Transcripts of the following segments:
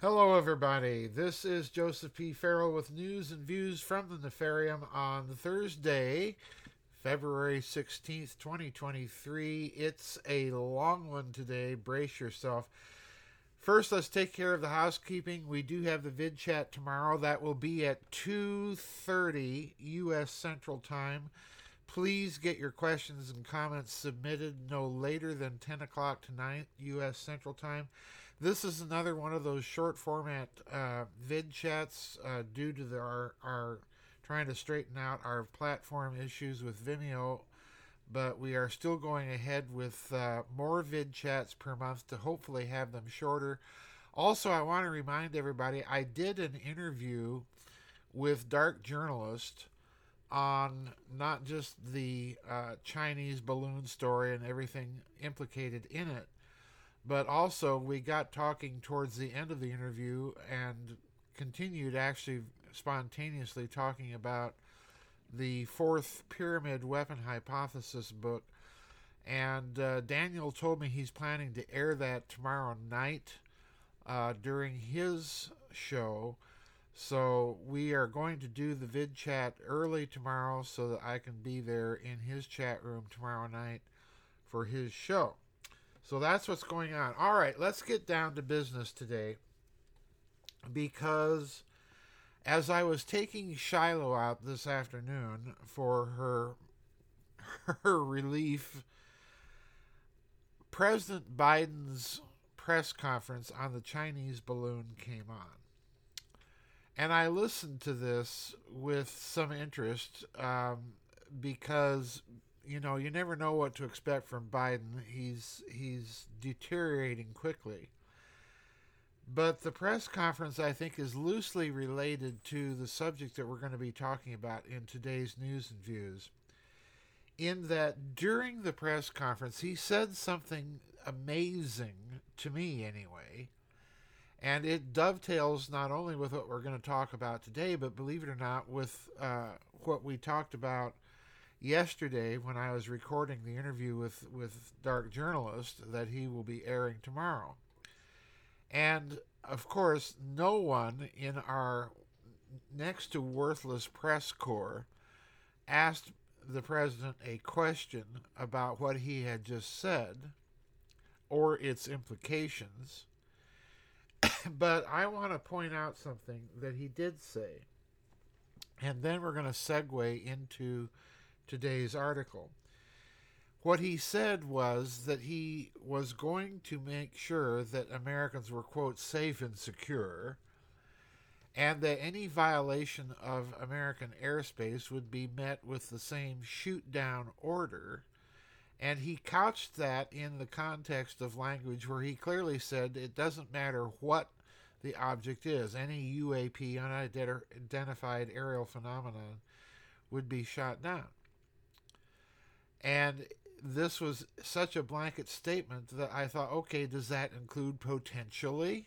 Hello, everybody. This is Joseph P. Farrell with news and views from the Nefarium on Thursday, February 16th, 2023. It's a long one today. Brace yourself. First, let's take care of the housekeeping. We do have the vid chat tomorrow. That will be at 2:30 U.S. Central Time. Please get your questions and comments submitted no later than 10 o'clock tonight U.S. Central Time. This is another one of those short format uh, vid chats uh, due to the, our our trying to straighten out our platform issues with Vimeo, but we are still going ahead with uh, more vid chats per month to hopefully have them shorter. Also, I want to remind everybody I did an interview with Dark Journalist on not just the uh, Chinese balloon story and everything implicated in it, but also we got talking towards the end of the interview and continued actually spontaneously talking about the fourth pyramid weapon hypothesis book. And uh, Daniel told me he's planning to air that tomorrow night uh, during his show. So we are going to do the vid chat early tomorrow so that I can be there in his chat room tomorrow night for his show. So that's what's going on. All right, let's get down to business today because as I was taking Shiloh out this afternoon for her her relief, President Biden's press conference on the Chinese balloon came on. And I listened to this with some interest um, because you know you never know what to expect from Biden. He's he's deteriorating quickly. But the press conference, I think, is loosely related to the subject that we're going to be talking about in today's news and views. In that during the press conference, he said something amazing to me, anyway. And it dovetails not only with what we're going to talk about today, but believe it or not, with uh, what we talked about yesterday when I was recording the interview with, with Dark Journalist that he will be airing tomorrow. And of course, no one in our next to worthless press corps asked the president a question about what he had just said or its implications. but I want to point out something that he did say. And then we're going to segue into today's article. What he said was that he was going to make sure that Americans were, quote, safe and secure, and that any violation of American airspace would be met with the same shoot down order. And he couched that in the context of language where he clearly said it doesn't matter what the object is, any UAP, unidentified aerial phenomenon, would be shot down. And this was such a blanket statement that I thought, okay, does that include potentially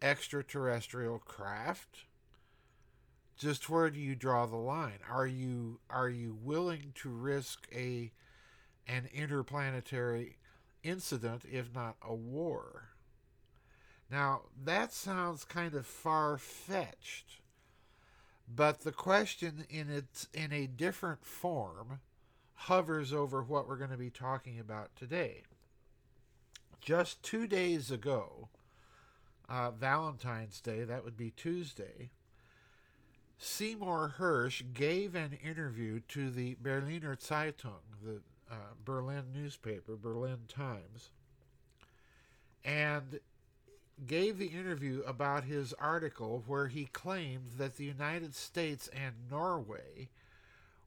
extraterrestrial craft? Just where do you draw the line? Are you are you willing to risk a an interplanetary incident if not a war? Now, that sounds kind of far fetched, but the question in its in a different form hovers over what we're going to be talking about today. Just two days ago, uh, Valentine's Day, that would be Tuesday, Seymour Hersh gave an interview to the Berliner Zeitung, the uh, Berlin newspaper, Berlin Times, and gave the interview about his article where he claimed that the United States and Norway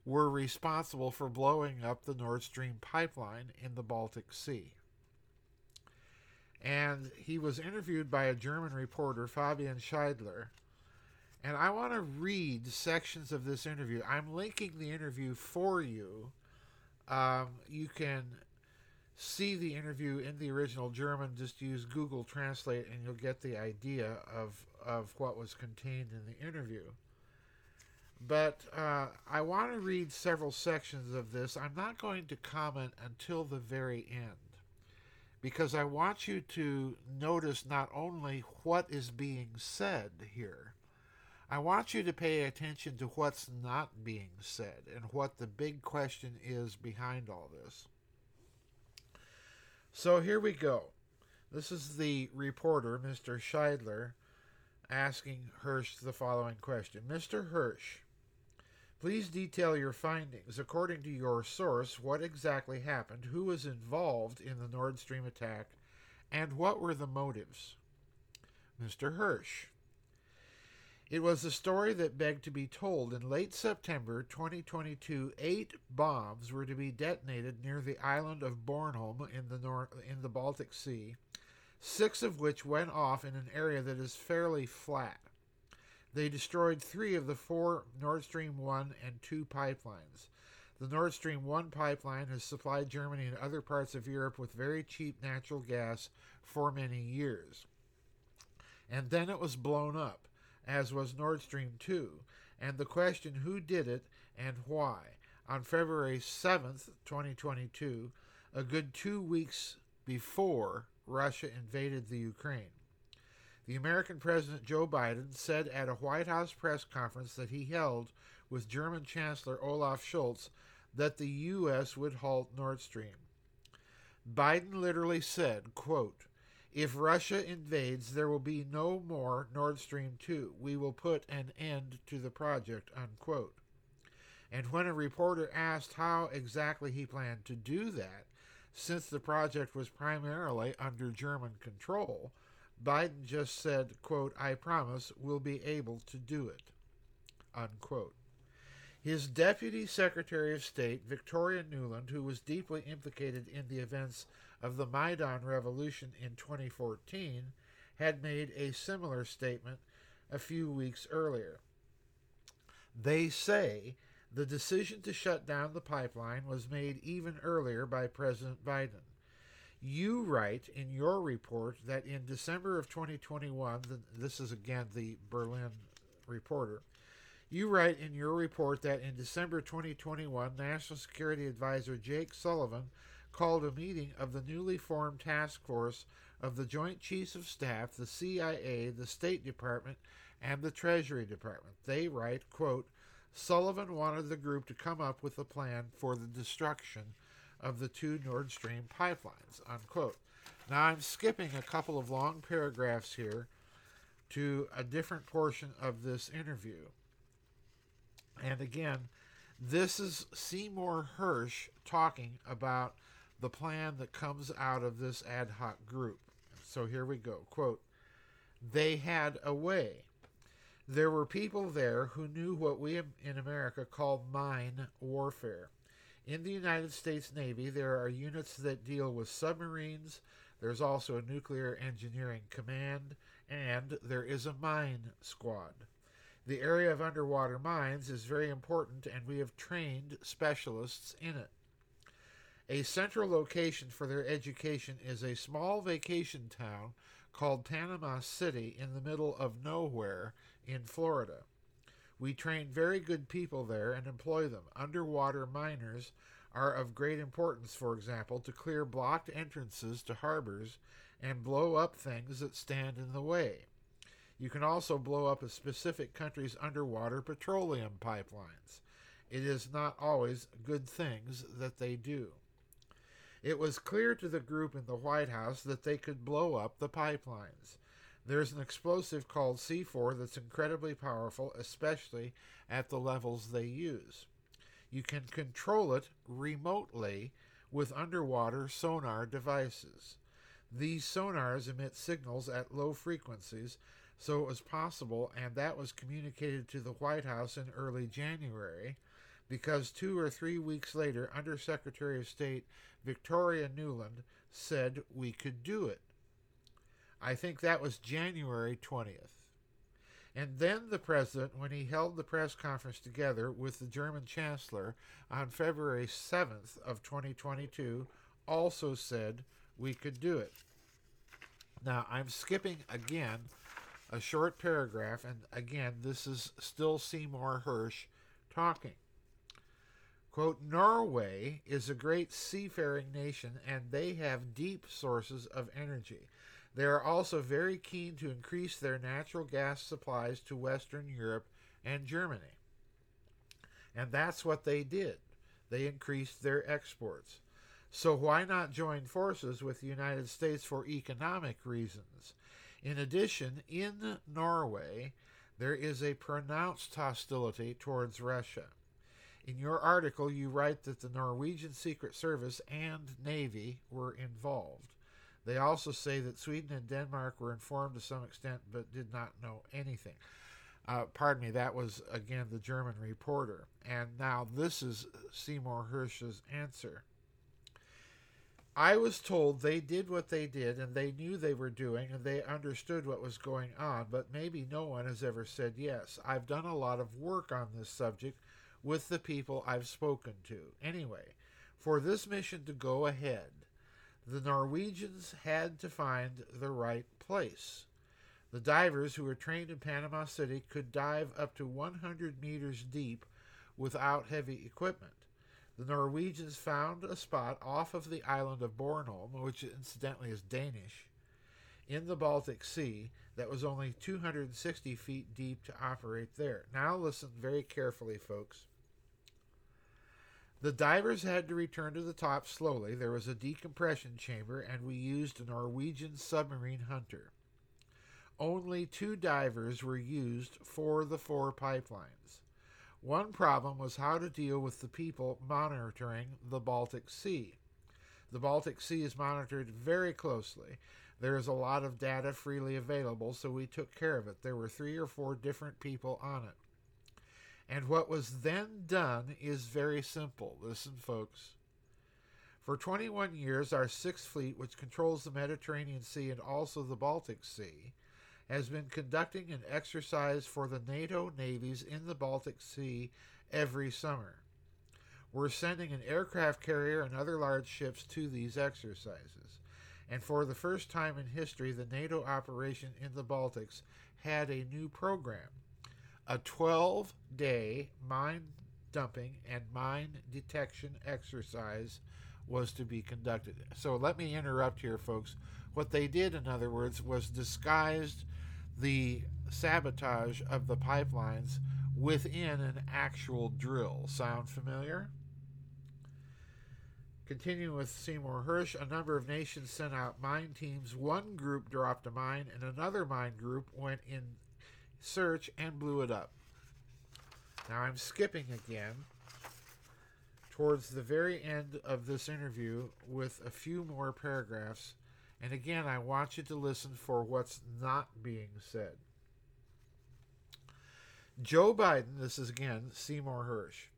were responsible for blowing up the Nord Stream pipeline in the Baltic Sea. And he was interviewed by a German reporter, Fabian Scheidler. And I want to read sections of this interview. I'm linking the interview for you. Um, you can see the interview in the original German. Just use Google Translate and you'll get the idea of, of what was contained in the interview. But uh, I want to read several sections of this. I'm not going to comment until the very end because I want you to notice not only what is being said here, I want you to pay attention to what's not being said and what the big question is behind all this. So here we go. This is the reporter, Mr. Scheidler, asking Hersh the following question Mr. Hersh, please detail your findings. According to your source, what exactly happened? Who was involved in the Nord Stream attack? And what were the motives? Mr. Hersh, it was a story that begged to be told. In late September 2022, eight bombs were to be detonated near the island of Bornholm in the, in the Baltic Sea six of which went off in an area that is fairly flat. They destroyed three of the four Nord Stream 1 and 2 pipelines. The Nord Stream 1 pipeline has supplied Germany and other parts of Europe with very cheap natural gas for many years. And then it was blown up, as was Nord Stream 2, and the question who did it and why. On February 7th, 2022, a good two weeks before Russia invaded the Ukraine. The American President Joe Biden said at a White House press conference that he held with German Chancellor Olaf Scholz that the U.S. would halt Nord Stream. Biden literally said, quote, if Russia invades, there will be no more Nord Stream 2. We will put an end to the project, unquote. And when a reporter asked how exactly he planned to do that, since the project was primarily under German control, Biden just said, quote, I promise we'll be able to do it, unquote. His Deputy Secretary of State, Victoria Nuland, who was deeply implicated in the events of the Maidan Revolution in 2014, had made a similar statement a few weeks earlier. They say the decision to shut down the pipeline was made even earlier by President Biden. You write in your report that in December of 2021, this is again the Berlin reporter, you write in your report that in December 2021, National Security Advisor Jake Sullivan called a meeting of the newly formed task force of the Joint Chiefs of Staff, the CIA, the State Department, and the Treasury Department. They write, quote, Sullivan wanted the group to come up with a plan for the destruction of the two Nord Stream pipelines. Unquote. Now I'm skipping a couple of long paragraphs here to a different portion of this interview. And again, this is Seymour Hersh talking about the plan that comes out of this ad hoc group. So here we go. Quote, they had a way. There were people there who knew what we in America call mine warfare. In the United States Navy, there are units that deal with submarines. There's also a nuclear engineering command, and there is a mine squad. The area of underwater mines is very important, and we have trained specialists in it. A central location for their education is a small vacation town called Panama City in the middle of nowhere in Florida. We train very good people there and employ them. Underwater miners are of great importance, for example, to clear blocked entrances to harbors and blow up things that stand in the way. You can also blow up a specific country's underwater petroleum pipelines. It is not always good things that they do. It was clear to the group in the White House that they could blow up the pipelines. There's an explosive called C4 that's incredibly powerful, especially at the levels they use. You can control it remotely with underwater sonar devices. These sonars emit signals at low frequencies, so it was possible, and that was communicated to the White House in early January, because two or three weeks later, Undersecretary of State Victoria Nuland said we could do it. I think that was January 20th. And then the president, when he held the press conference together with the German chancellor on February 7th of 2022, also said we could do it. Now, I'm skipping again a short paragraph, and again, this is still Seymour Hersh talking. Quote, Norway is a great seafaring nation and they have deep sources of energy. They are also very keen to increase their natural gas supplies to Western Europe and Germany. And that's what they did. They increased their exports. So why not join forces with the United States for economic reasons? In addition, in Norway, there is a pronounced hostility towards Russia. In your article, you write that the Norwegian Secret Service and Navy were involved. They also say that Sweden and Denmark were informed to some extent but did not know anything. Uh, pardon me, that was again the German reporter. And now this is Seymour Hersh's answer. I was told they did what they did and they knew they were doing and they understood what was going on, but maybe no one has ever said yes. I've done a lot of work on this subject with the people I've spoken to. Anyway, for this mission to go ahead, the Norwegians had to find the right place. The divers who were trained in Panama City could dive up to 100 meters deep without heavy equipment. The Norwegians found a spot off of the island of Bornholm, which incidentally is Danish, in the Baltic Sea that was only 260 feet deep to operate there. Now, listen very carefully, folks. The divers had to return to the top slowly. There was a decompression chamber, and we used a Norwegian submarine hunter. Only two divers were used for the four pipelines. One problem was how to deal with the people monitoring the Baltic Sea. The Baltic Sea is monitored very closely. There is a lot of data freely available, so we took care of it. There were three or four different people on it. And what was then done is very simple. Listen, folks. For 21 years, our Sixth Fleet, which controls the Mediterranean Sea and also the Baltic Sea, has been conducting an exercise for the NATO navies in the Baltic Sea every summer. We're sending an aircraft carrier and other large ships to these exercises. And for the first time in history, the NATO operation in the Baltics had a new program a 12 day mine dumping and mine detection exercise was to be conducted. So let me interrupt here, folks. What they did, in other words, was disguised the sabotage of the pipelines within an actual drill. Sound familiar? Continuing with Seymour Hersh, a number of nations sent out mine teams. One group dropped a mine, and another mine group went in search and blew it up. Now I'm skipping again towards the very end of this interview with a few more paragraphs. And again, I want you to listen for what's not being said. Joe Biden, this is again Seymour Hersh.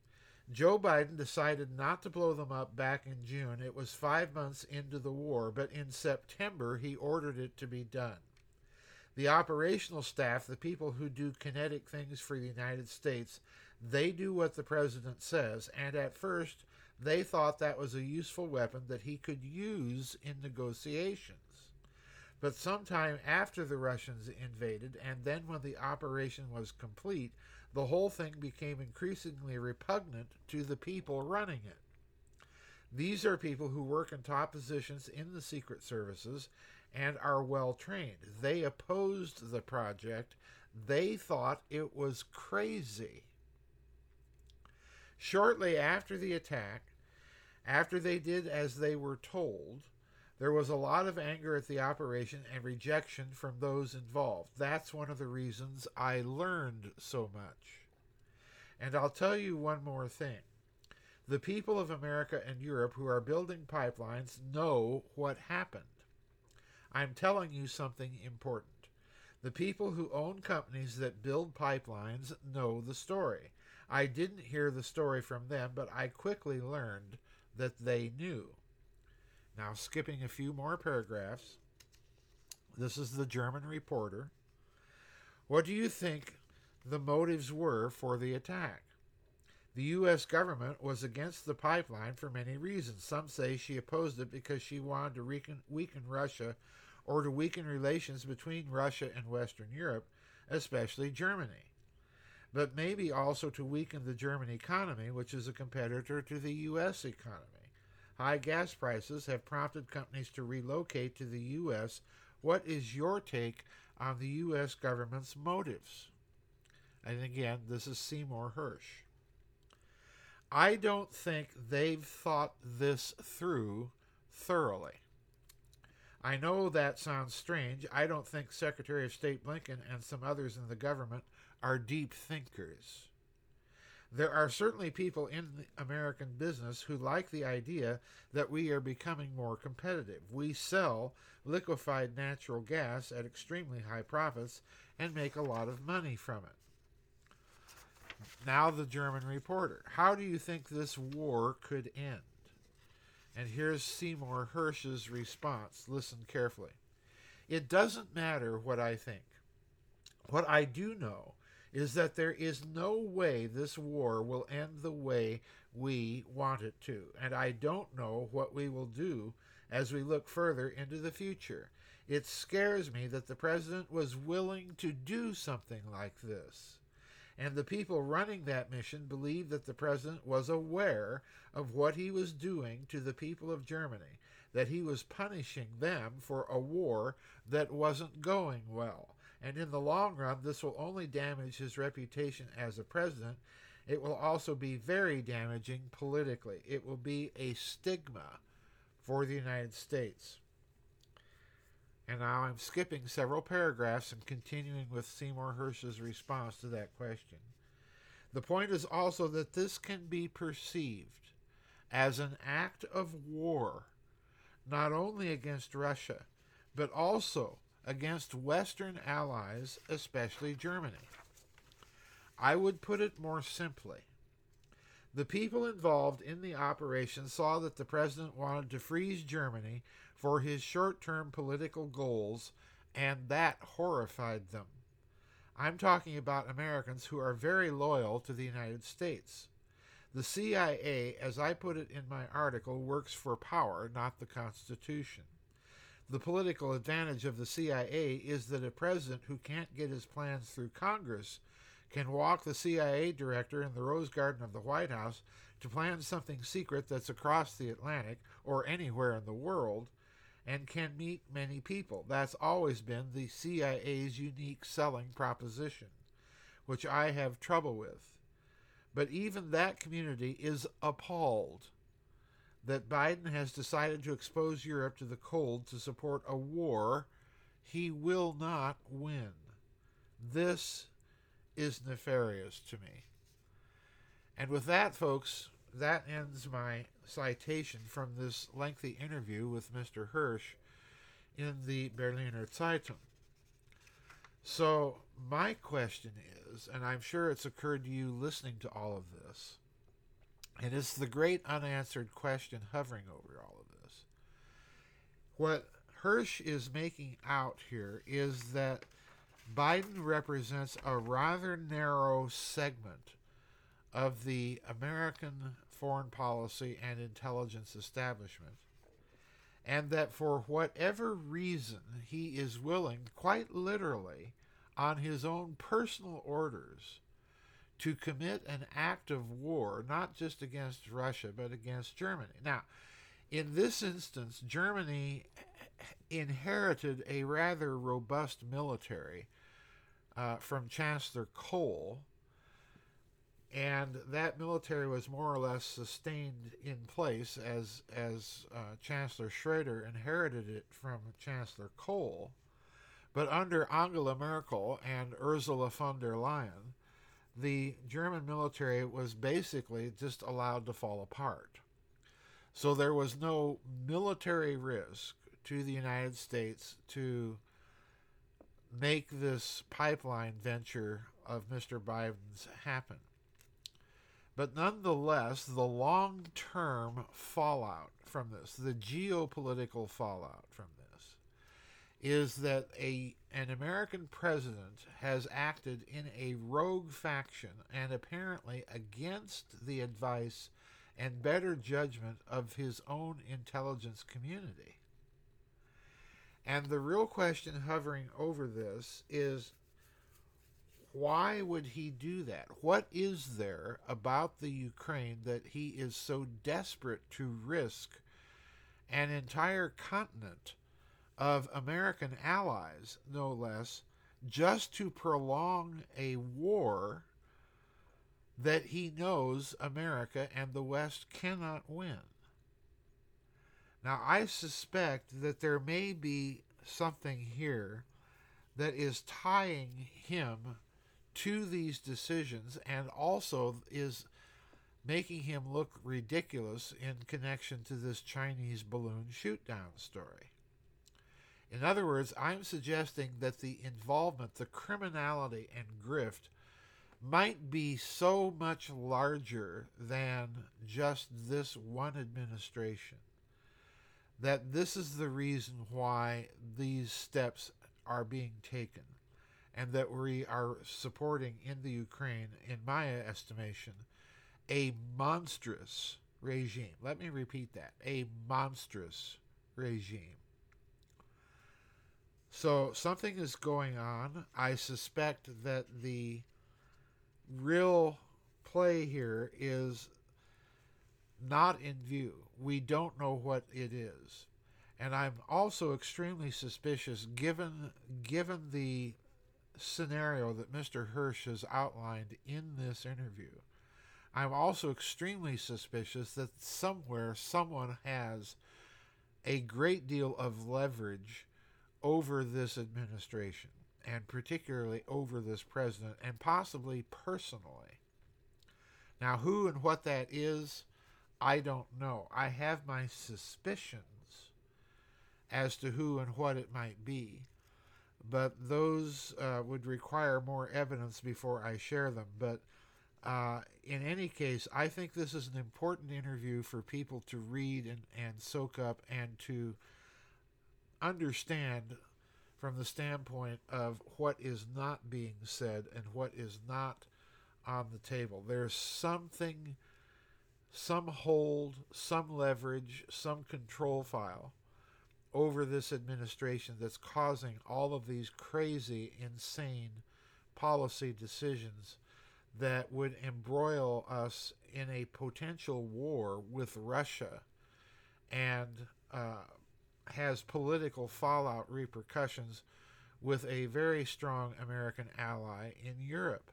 Joe Biden decided not to blow them up back in June. It was five months into the war, but in September he ordered it to be done. The operational staff, the people who do kinetic things for the United States, they do what the president says, and at first they thought that was a useful weapon that he could use in negotiations. But sometime after the Russians invaded, and then when the operation was complete, the whole thing became increasingly repugnant to the people running it. These are people who work in top positions in the secret services and are well trained. They opposed the project. They thought it was crazy. Shortly after the attack, after they did as they were told, there was a lot of anger at the operation and rejection from those involved. That's one of the reasons I learned so much. And I'll tell you one more thing. The people of America and Europe who are building pipelines know what happened. I'm telling you something important. The people who own companies that build pipelines know the story. I didn't hear the story from them, but I quickly learned that they knew. Now, skipping a few more paragraphs, this is the German reporter. What do you think the motives were for the attack? The U.S. government was against the pipeline for many reasons. Some say she opposed it because she wanted to weaken, weaken Russia or to weaken relations between Russia and Western Europe, especially Germany. but maybe also to weaken the German economy, which is a competitor to the U.S. economy. High gas prices have prompted companies to relocate to the U.S. What is your take on the U.S. government's motives? And again, this is Seymour Hersh. I don't think they've thought this through thoroughly. I know that sounds strange. I don't think Secretary of State Blinken and some others in the government are deep thinkers. There are certainly people in American business who like the idea that we are becoming more competitive. We sell liquefied natural gas at extremely high profits and make a lot of money from it. Now, the German reporter. How do you think this war could end? And here's Seymour Hersh's response. Listen carefully. It doesn't matter what I think. What I do know is that there is no way this war will end the way we want it to. And I don't know what we will do as we look further into the future. It scares me that the president was willing to do something like this and the people running that mission believed that the president was aware of what he was doing to the people of Germany, that he was punishing them for a war that wasn't going well. And in the long run, this will only damage his reputation as a president. It will also be very damaging politically. It will be a stigma for the United States. And now I'm skipping several paragraphs and continuing with Seymour Hersh's response to that question. The point is also that this can be perceived as an act of war, not only against Russia, but also against Western allies, especially Germany. I would put it more simply. The people involved in the operation saw that the president wanted to freeze Germany for his short term political goals, and that horrified them. I'm talking about Americans who are very loyal to the United States. The CIA, as I put it in my article, works for power, not the Constitution. The political advantage of the CIA is that a president who can't get his plans through Congress can walk the CIA director in the Rose Garden of the White House to plan something secret that's across the Atlantic or anywhere in the world and can meet many people. That's always been the CIA's unique selling proposition, which I have trouble with. But even that community is appalled that Biden has decided to expose Europe to the cold to support a war he will not win. This is nefarious to me. And with that, folks, that ends my citation from this lengthy interview with Mr. Hersh in the Berliner Zeitung. So, my question is, and I'm sure it's occurred to you listening to all of this, and it's the great unanswered question hovering over all of this. What Hersh is making out here is that Biden represents a rather narrow segment of the American foreign policy and intelligence establishment, and that for whatever reason he is willing, quite literally, on his own personal orders, to commit an act of war, not just against Russia, but against Germany. Now, in this instance, Germany inherited a rather robust military uh, from Chancellor Kohl and that military was more or less sustained in place as as uh, Chancellor Schroeder inherited it from Chancellor Kohl, but under Angela Merkel and Ursula von der Leyen, the German military was basically just allowed to fall apart. So there was no military risk to the United States to make this pipeline venture of Mr. Biden's happen. But nonetheless, the long term fallout from this, the geopolitical fallout from this, is that a an American president has acted in a rogue faction and apparently against the advice and better judgment of his own intelligence community. And the real question hovering over this is why would he do that? What is there about the Ukraine that he is so desperate to risk an entire continent of American allies, no less, just to prolong a war that he knows America and the West cannot win? Now, I suspect that there may be something here that is tying him to these decisions and also is making him look ridiculous in connection to this Chinese balloon shoot down story. In other words, I'm suggesting that the involvement, the criminality and grift might be so much larger than just this one administration. That this is the reason why these steps are being taken and that we are supporting in the Ukraine, in my estimation, a monstrous regime. Let me repeat that a monstrous regime. So something is going on. I suspect that the real play here is not in view. We don't know what it is. And I'm also extremely suspicious given given the scenario that Mr. Hersh has outlined in this interview. I'm also extremely suspicious that somewhere someone has a great deal of leverage over this administration, and particularly over this president, and possibly personally. Now, who and what that is, I don't know. I have my suspicions as to who and what it might be but those uh, would require more evidence before I share them. But uh, in any case, I think this is an important interview for people to read and, and soak up and to understand from the standpoint of what is not being said and what is not on the table. There's something, some hold, some leverage, some control file over this administration that's causing all of these crazy, insane policy decisions that would embroil us in a potential war with Russia and uh, has political fallout repercussions with a very strong American ally in Europe.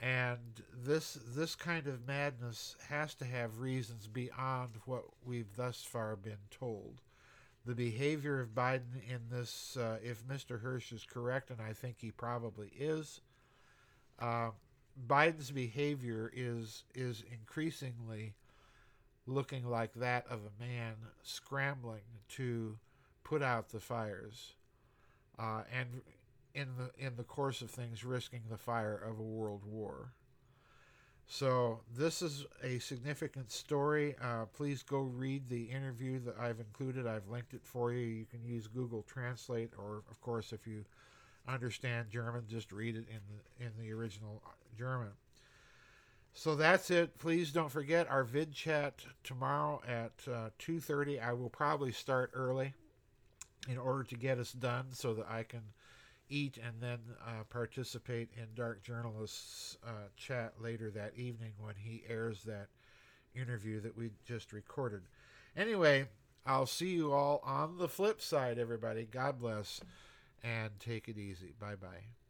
And this this kind of madness has to have reasons beyond what we've thus far been told the behavior of Biden in this, uh, if Mr. Hersh is correct, and I think he probably is, uh, Biden's behavior is is increasingly looking like that of a man scrambling to put out the fires, uh, and in the in the course of things, risking the fire of a world war. So this is a significant story. Uh, please go read the interview that I've included. I've linked it for you. You can use Google Translate, or of course, if you understand German, just read it in the in the original uh, German. So that's it. Please don't forget our vid chat tomorrow at uh, 2:30. I will probably start early in order to get us done so that I can eat and then uh, participate in Dark Journalist's uh, chat later that evening when he airs that interview that we just recorded. Anyway, I'll see you all on the flip side, everybody. God bless and take it easy. Bye bye.